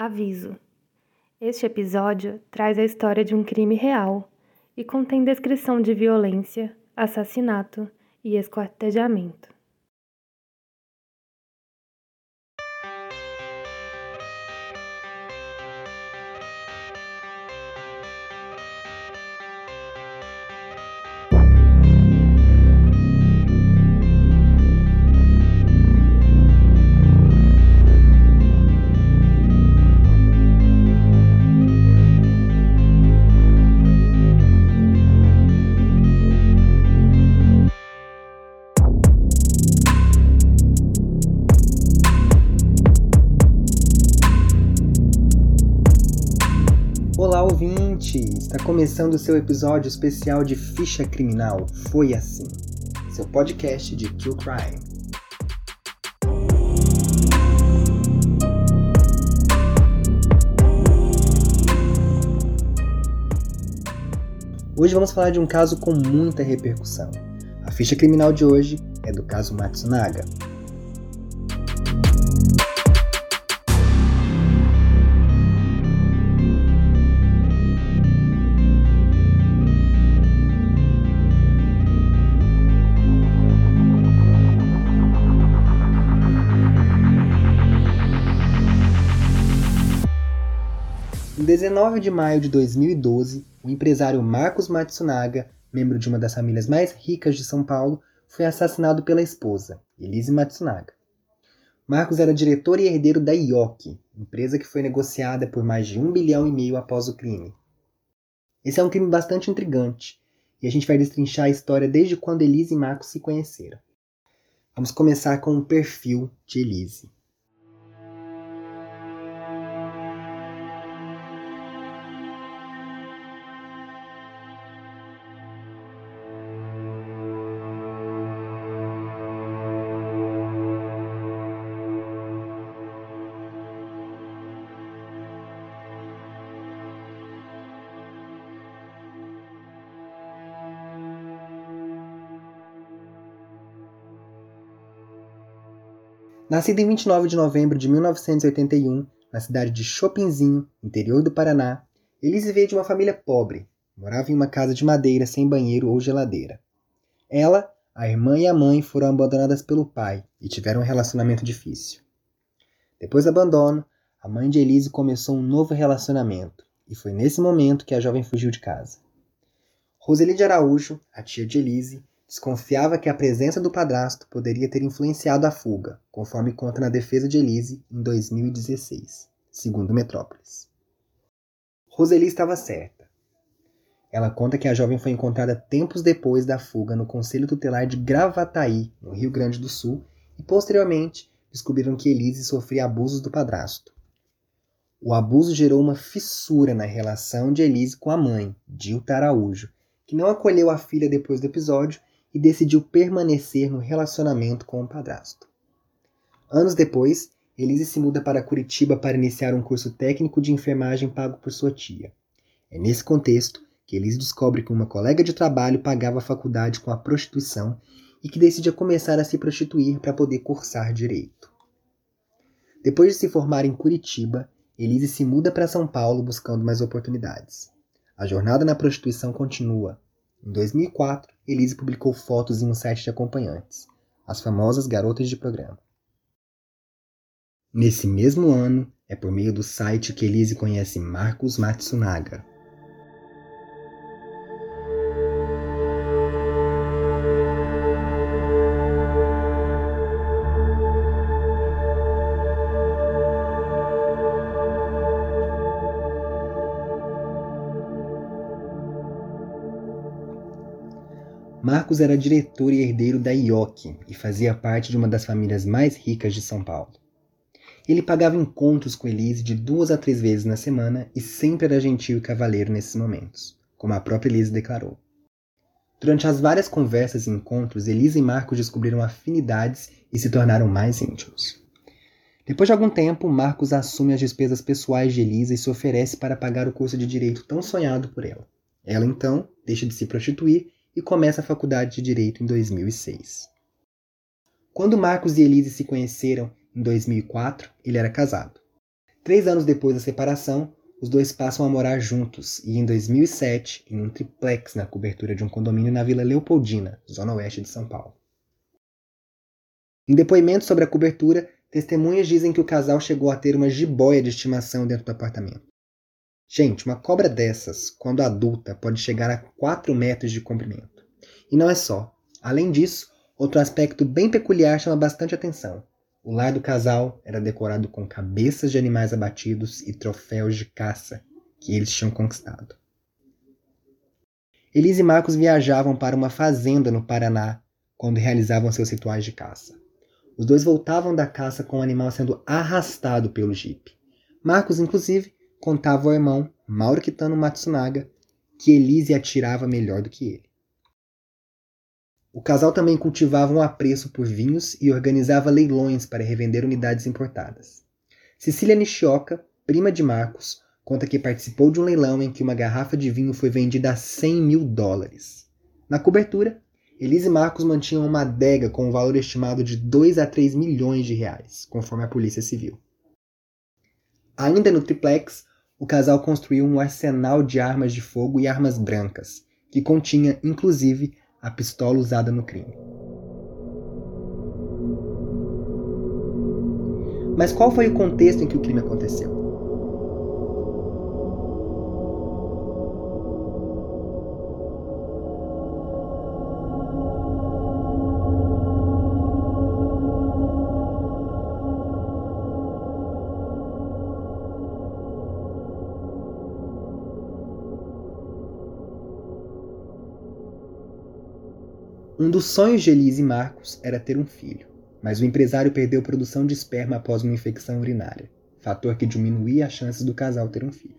Aviso: Este episódio traz a história de um crime real e contém descrição de violência, assassinato e esquartejamento. Começando seu episódio especial de Ficha Criminal Foi Assim, seu podcast de True Crime. Hoje vamos falar de um caso com muita repercussão. A ficha criminal de hoje é do caso Matsunaga, 19 de maio de 2012, o empresário Marcos Matsunaga, membro de uma das famílias mais ricas de São Paulo, foi assassinado pela esposa, Elise Matsunaga. Marcos era diretor e herdeiro da IOC, empresa que foi negociada por mais de um bilhão e meio após o crime. Esse é um crime bastante intrigante, e a gente vai destrinchar a história desde quando Elise e Marcos se conheceram. Vamos começar com o perfil de Elise. Nascida em 29 de novembro de 1981, na cidade de Chopinzinho, interior do Paraná, Elise veio de uma família pobre. Morava em uma casa de madeira sem banheiro ou geladeira. Ela, a irmã e a mãe foram abandonadas pelo pai e tiveram um relacionamento difícil. Depois do abandono, a mãe de Elise começou um novo relacionamento e foi nesse momento que a jovem fugiu de casa. Roseli de Araújo, a tia de Elise, Desconfiava que a presença do padrasto poderia ter influenciado a fuga, conforme conta na defesa de Elise em 2016, segundo Metrópolis. Roseli estava certa. Ela conta que a jovem foi encontrada tempos depois da fuga no Conselho Tutelar de Gravataí, no Rio Grande do Sul, e posteriormente descobriram que Elise sofria abusos do padrasto. O abuso gerou uma fissura na relação de Elise com a mãe, Dilta Araújo, que não acolheu a filha depois do episódio e decidiu permanecer no relacionamento com o padrasto. Anos depois, Elise se muda para Curitiba para iniciar um curso técnico de enfermagem pago por sua tia. É nesse contexto que Elise descobre que uma colega de trabalho pagava a faculdade com a prostituição e que decide começar a se prostituir para poder cursar direito. Depois de se formar em Curitiba, Elise se muda para São Paulo buscando mais oportunidades. A jornada na prostituição continua, em 2004, Elise publicou fotos em um site de acompanhantes, as famosas garotas de programa. Nesse mesmo ano, é por meio do site que Elise conhece Marcos Matsunaga, Marcos era diretor e herdeiro da IOC e fazia parte de uma das famílias mais ricas de São Paulo. Ele pagava encontros com Elise de duas a três vezes na semana e sempre era gentil e cavaleiro nesses momentos, como a própria Elise declarou. Durante as várias conversas e encontros, Elise e Marcos descobriram afinidades e se tornaram mais íntimos. Depois de algum tempo, Marcos assume as despesas pessoais de Elisa e se oferece para pagar o curso de direito tão sonhado por ela. Ela então deixa de se prostituir e começa a faculdade de Direito em 2006. Quando Marcos e Elise se conheceram em 2004, ele era casado. Três anos depois da separação, os dois passam a morar juntos e, em 2007, em um triplex na cobertura de um condomínio na Vila Leopoldina, zona oeste de São Paulo. Em depoimentos sobre a cobertura, testemunhas dizem que o casal chegou a ter uma jiboia de estimação dentro do apartamento. Gente, uma cobra dessas, quando adulta, pode chegar a 4 metros de comprimento. E não é só. Além disso, outro aspecto bem peculiar chama bastante atenção. O lar do casal era decorado com cabeças de animais abatidos e troféus de caça que eles tinham conquistado. Elise e Marcos viajavam para uma fazenda no Paraná quando realizavam seus rituais de caça. Os dois voltavam da caça com o animal sendo arrastado pelo jipe. Marcos, inclusive, contava ao irmão, Mauro Kitano Matsunaga, que Elise atirava melhor do que ele. O casal também cultivava um apreço por vinhos e organizava leilões para revender unidades importadas. Cecília Nishioka, prima de Marcos, conta que participou de um leilão em que uma garrafa de vinho foi vendida a 100 mil dólares. Na cobertura, Elise e Marcos mantinham uma adega com um valor estimado de 2 a 3 milhões de reais, conforme a Polícia Civil. Ainda no triplex, o casal construiu um arsenal de armas de fogo e armas brancas, que continha, inclusive, a pistola usada no crime. Mas qual foi o contexto em que o crime aconteceu? Um dos sonhos de Elise e Marcos era ter um filho, mas o empresário perdeu produção de esperma após uma infecção urinária, fator que diminuía as chances do casal ter um filho.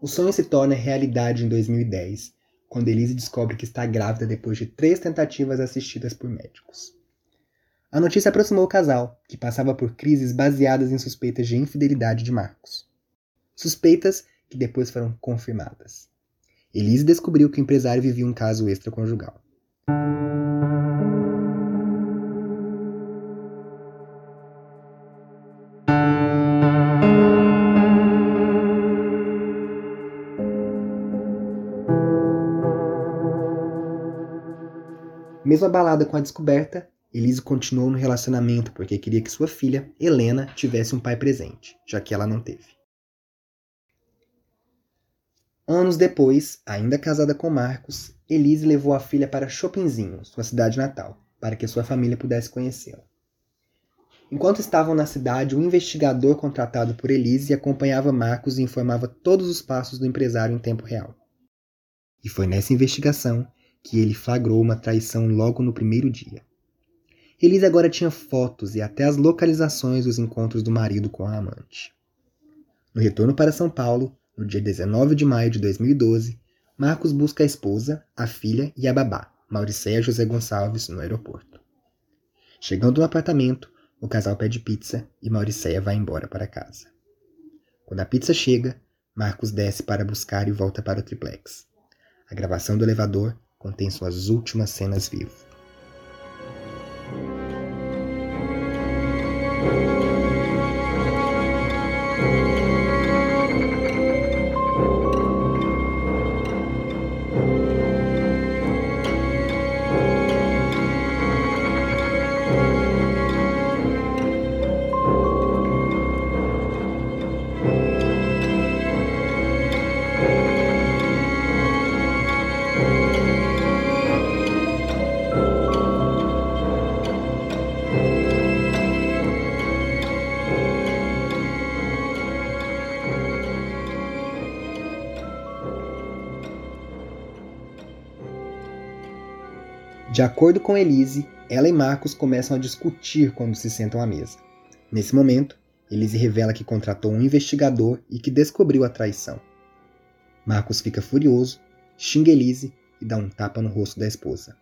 O sonho se torna realidade em 2010, quando Elise descobre que está grávida depois de três tentativas assistidas por médicos. A notícia aproximou o casal, que passava por crises baseadas em suspeitas de infidelidade de Marcos. Suspeitas que depois foram confirmadas. Elise descobriu que o empresário vivia um caso extraconjugal. Mesmo abalada com a descoberta, Elise continuou no relacionamento porque queria que sua filha, Helena, tivesse um pai presente, já que ela não teve. Anos depois, ainda casada com Marcos, Elise levou a filha para Chopinzinho, sua cidade natal, para que sua família pudesse conhecê-la. Enquanto estavam na cidade, um investigador contratado por Elise acompanhava Marcos e informava todos os passos do empresário em tempo real. E foi nessa investigação que ele flagrou uma traição logo no primeiro dia. Elise agora tinha fotos e até as localizações dos encontros do marido com a amante. No retorno para São Paulo, no dia 19 de maio de 2012, Marcos busca a esposa, a filha e a babá, Mauricéia José Gonçalves, no aeroporto. Chegando no apartamento, o casal pede pizza e Mauricéia vai embora para casa. Quando a pizza chega, Marcos desce para buscar e volta para o triplex. A gravação do elevador contém suas últimas cenas vivo. Acordo com Elise, ela e Marcos começam a discutir quando se sentam à mesa. Nesse momento, Elise revela que contratou um investigador e que descobriu a traição. Marcos fica furioso, xinga Elise e dá um tapa no rosto da esposa.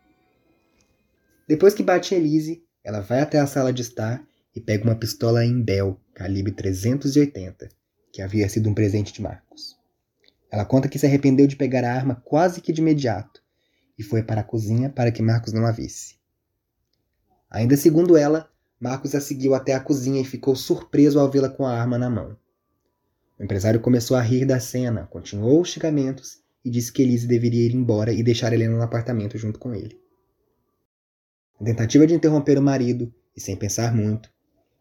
Depois que bate Elise, ela vai até a sala de estar e pega uma pistola Embel, calibre 380, que havia sido um presente de Marcos. Ela conta que se arrependeu de pegar a arma quase que de imediato e foi para a cozinha para que Marcos não a visse. Ainda segundo ela, Marcos a seguiu até a cozinha e ficou surpreso ao vê-la com a arma na mão. O empresário começou a rir da cena, continuou os xingamentos e disse que Elise deveria ir embora e deixar Helena no apartamento junto com ele. Na tentativa de interromper o marido, e sem pensar muito,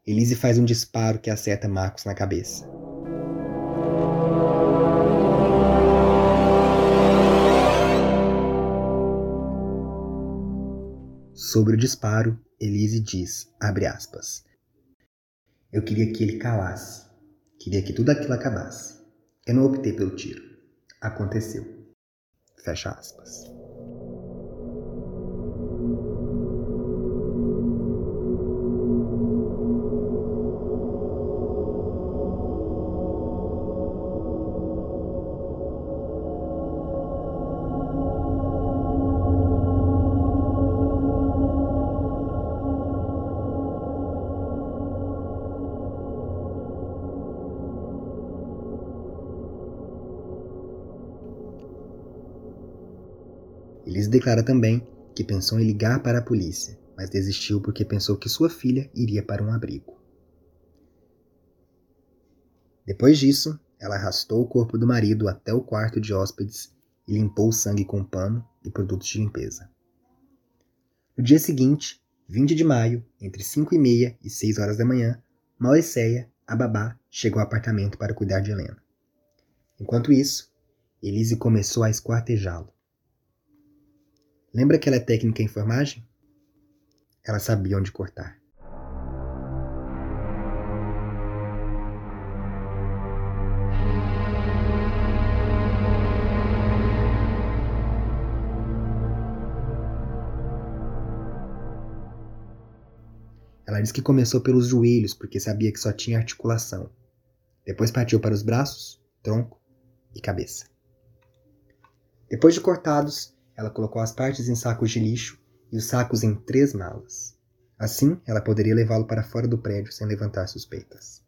Elise faz um disparo que acerta Marcos na cabeça. Sobre o disparo, Elise diz, abre aspas, Eu queria que ele calasse. Queria que tudo aquilo acabasse. Eu não optei pelo tiro. Aconteceu. Fecha aspas. Declara também que pensou em ligar para a polícia, mas desistiu porque pensou que sua filha iria para um abrigo. Depois disso, ela arrastou o corpo do marido até o quarto de hóspedes e limpou o sangue com pano e produtos de limpeza. No dia seguinte, 20 de maio, entre 5 e meia e 6 horas da manhã, Mauriceia, a babá, chegou ao apartamento para cuidar de Helena. Enquanto isso, Elise começou a esquartejá-lo. Lembra aquela técnica em enfermagem? Ela sabia onde cortar. Ela disse que começou pelos joelhos porque sabia que só tinha articulação. Depois partiu para os braços, tronco e cabeça. Depois de cortados, ela colocou as partes em sacos de lixo e os sacos em três malas. Assim, ela poderia levá-lo para fora do prédio sem levantar suspeitas.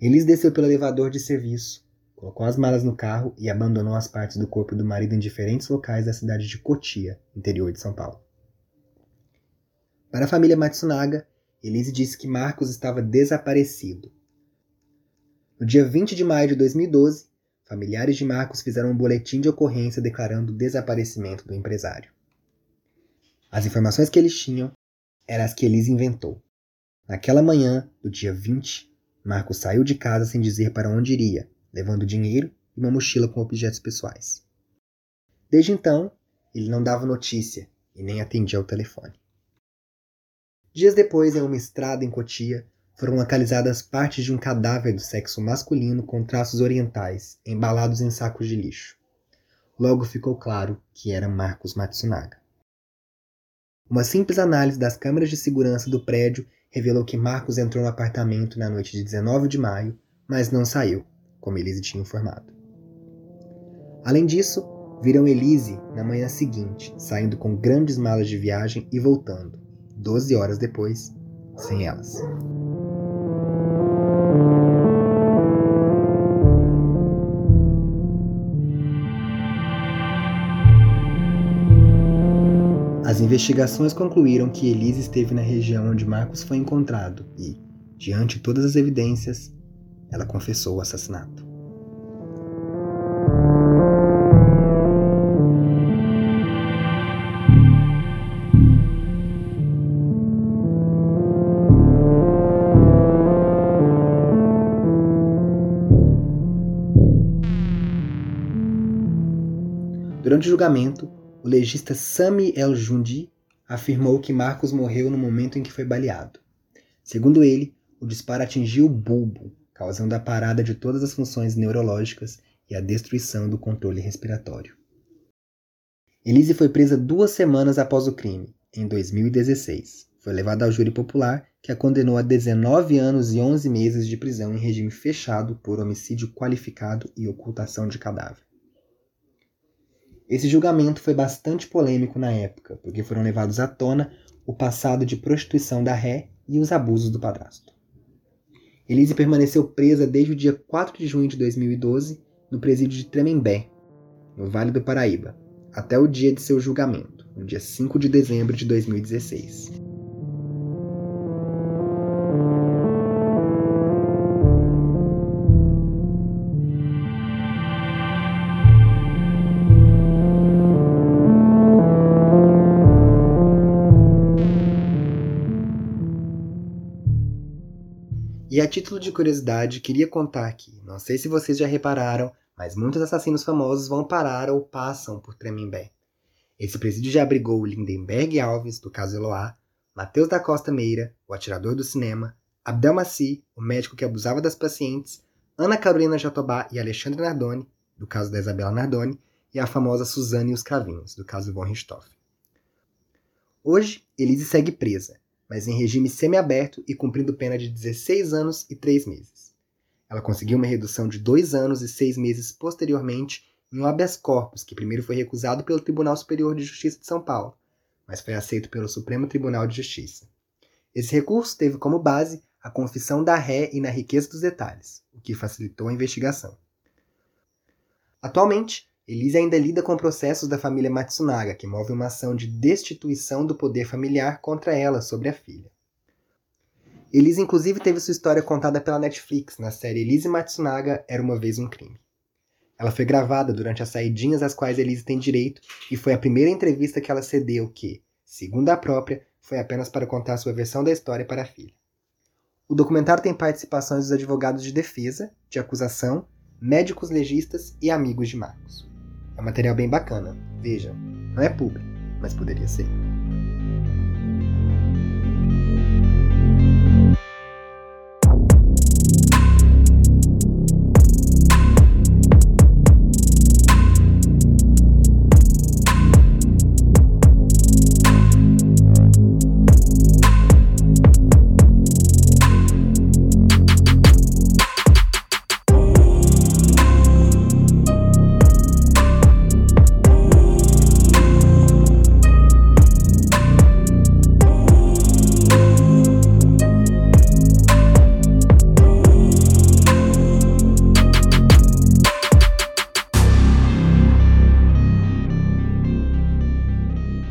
Elis desceu pelo elevador de serviço, colocou as malas no carro e abandonou as partes do corpo do marido em diferentes locais da cidade de Cotia, interior de São Paulo. Para a família Matsunaga, Elise disse que Marcos estava desaparecido. No dia 20 de maio de 2012, familiares de Marcos fizeram um boletim de ocorrência declarando o desaparecimento do empresário. As informações que eles tinham eram as que Elise inventou. Naquela manhã do dia 20, Marcos saiu de casa sem dizer para onde iria, levando dinheiro e uma mochila com objetos pessoais. Desde então, ele não dava notícia e nem atendia ao telefone. Dias depois, em uma estrada em Cotia, foram localizadas partes de um cadáver do sexo masculino com traços orientais, embalados em sacos de lixo. Logo ficou claro que era Marcos Matsunaga. Uma simples análise das câmeras de segurança do prédio revelou que Marcos entrou no apartamento na noite de 19 de maio, mas não saiu, como Elise tinha informado. Além disso, viram Elise na manhã seguinte, saindo com grandes malas de viagem e voltando, 12 horas depois, sem elas. As investigações concluíram que Elise esteve na região onde Marcos foi encontrado e, diante de todas as evidências, ela confessou o assassinato. Durante o julgamento, o legista Sami El-Jundi afirmou que Marcos morreu no momento em que foi baleado. Segundo ele, o disparo atingiu o bulbo, causando a parada de todas as funções neurológicas e a destruição do controle respiratório. Elise foi presa duas semanas após o crime, em 2016. Foi levada ao júri popular, que a condenou a 19 anos e 11 meses de prisão em regime fechado por homicídio qualificado e ocultação de cadáver. Esse julgamento foi bastante polêmico na época, porque foram levados à tona o passado de prostituição da ré e os abusos do padrasto. Elise permaneceu presa desde o dia 4 de junho de 2012 no presídio de Tremembé, no Vale do Paraíba, até o dia de seu julgamento, no dia 5 de dezembro de 2016. E a título de curiosidade, queria contar aqui, não sei se vocês já repararam, mas muitos assassinos famosos vão parar ou passam por Tremembé. Esse presídio já abrigou Lindenberg Alves, do caso Eloá, Matheus da Costa Meira, o atirador do cinema, Abdel Maci, o médico que abusava das pacientes, Ana Carolina Jatobá e Alexandre Nardoni, do caso da Isabela Nardoni, e a famosa Suzane e os Cravinhos, do caso von Richthofen. Hoje, Elise segue presa, mas em regime semiaberto e cumprindo pena de 16 anos e 3 meses. Ela conseguiu uma redução de 2 anos e 6 meses posteriormente em um habeas corpus, que primeiro foi recusado pelo Tribunal Superior de Justiça de São Paulo, mas foi aceito pelo Supremo Tribunal de Justiça. Esse recurso teve como base a confissão da ré e na riqueza dos detalhes, o que facilitou a investigação. Atualmente, Elise ainda lida com processos da família Matsunaga, que move uma ação de destituição do poder familiar contra ela sobre a filha. Elise inclusive teve sua história contada pela Netflix na série Elise Matsunaga Era Uma Vez Um Crime. Ela foi gravada durante as saidinhas às quais Elise tem direito e foi a primeira entrevista que ela cedeu que, segundo a própria, foi apenas para contar sua versão da história para a filha. O documentário tem participações dos advogados de defesa, de acusação, médicos legistas e amigos de Marcos. É um material bem bacana. Veja, não é público, mas poderia ser.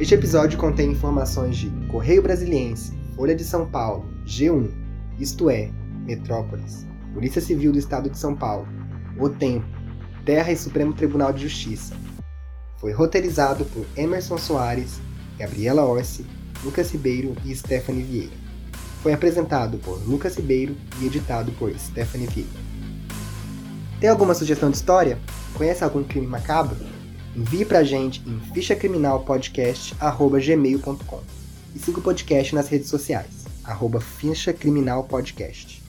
Este episódio contém informações de Correio Brasiliense, Folha de São Paulo, G1, Isto É, Metrópolis, Polícia Civil do Estado de São Paulo, O Tempo, Terra e Supremo Tribunal de Justiça. Foi roteirizado por Emerson Soares, Gabriela Orsi, Lucas Ribeiro e Stephanie Vieira. Foi apresentado por Lucas Ribeiro e editado por Stephanie Vieira. Tem alguma sugestão de história? Conhece algum crime macabro? Envie pra gente em fichacriminalpodcast.gmail.com e siga o podcast nas redes sociais, arroba fichacriminalpodcast.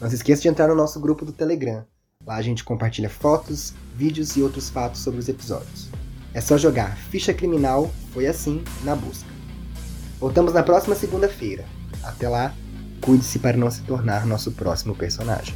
Não se esqueça de entrar no nosso grupo do Telegram. Lá a gente compartilha fotos, vídeos e outros fatos sobre os episódios. É só jogar Ficha Criminal Foi Assim na busca. Voltamos na próxima segunda-feira. Até lá, cuide-se para não se tornar nosso próximo personagem.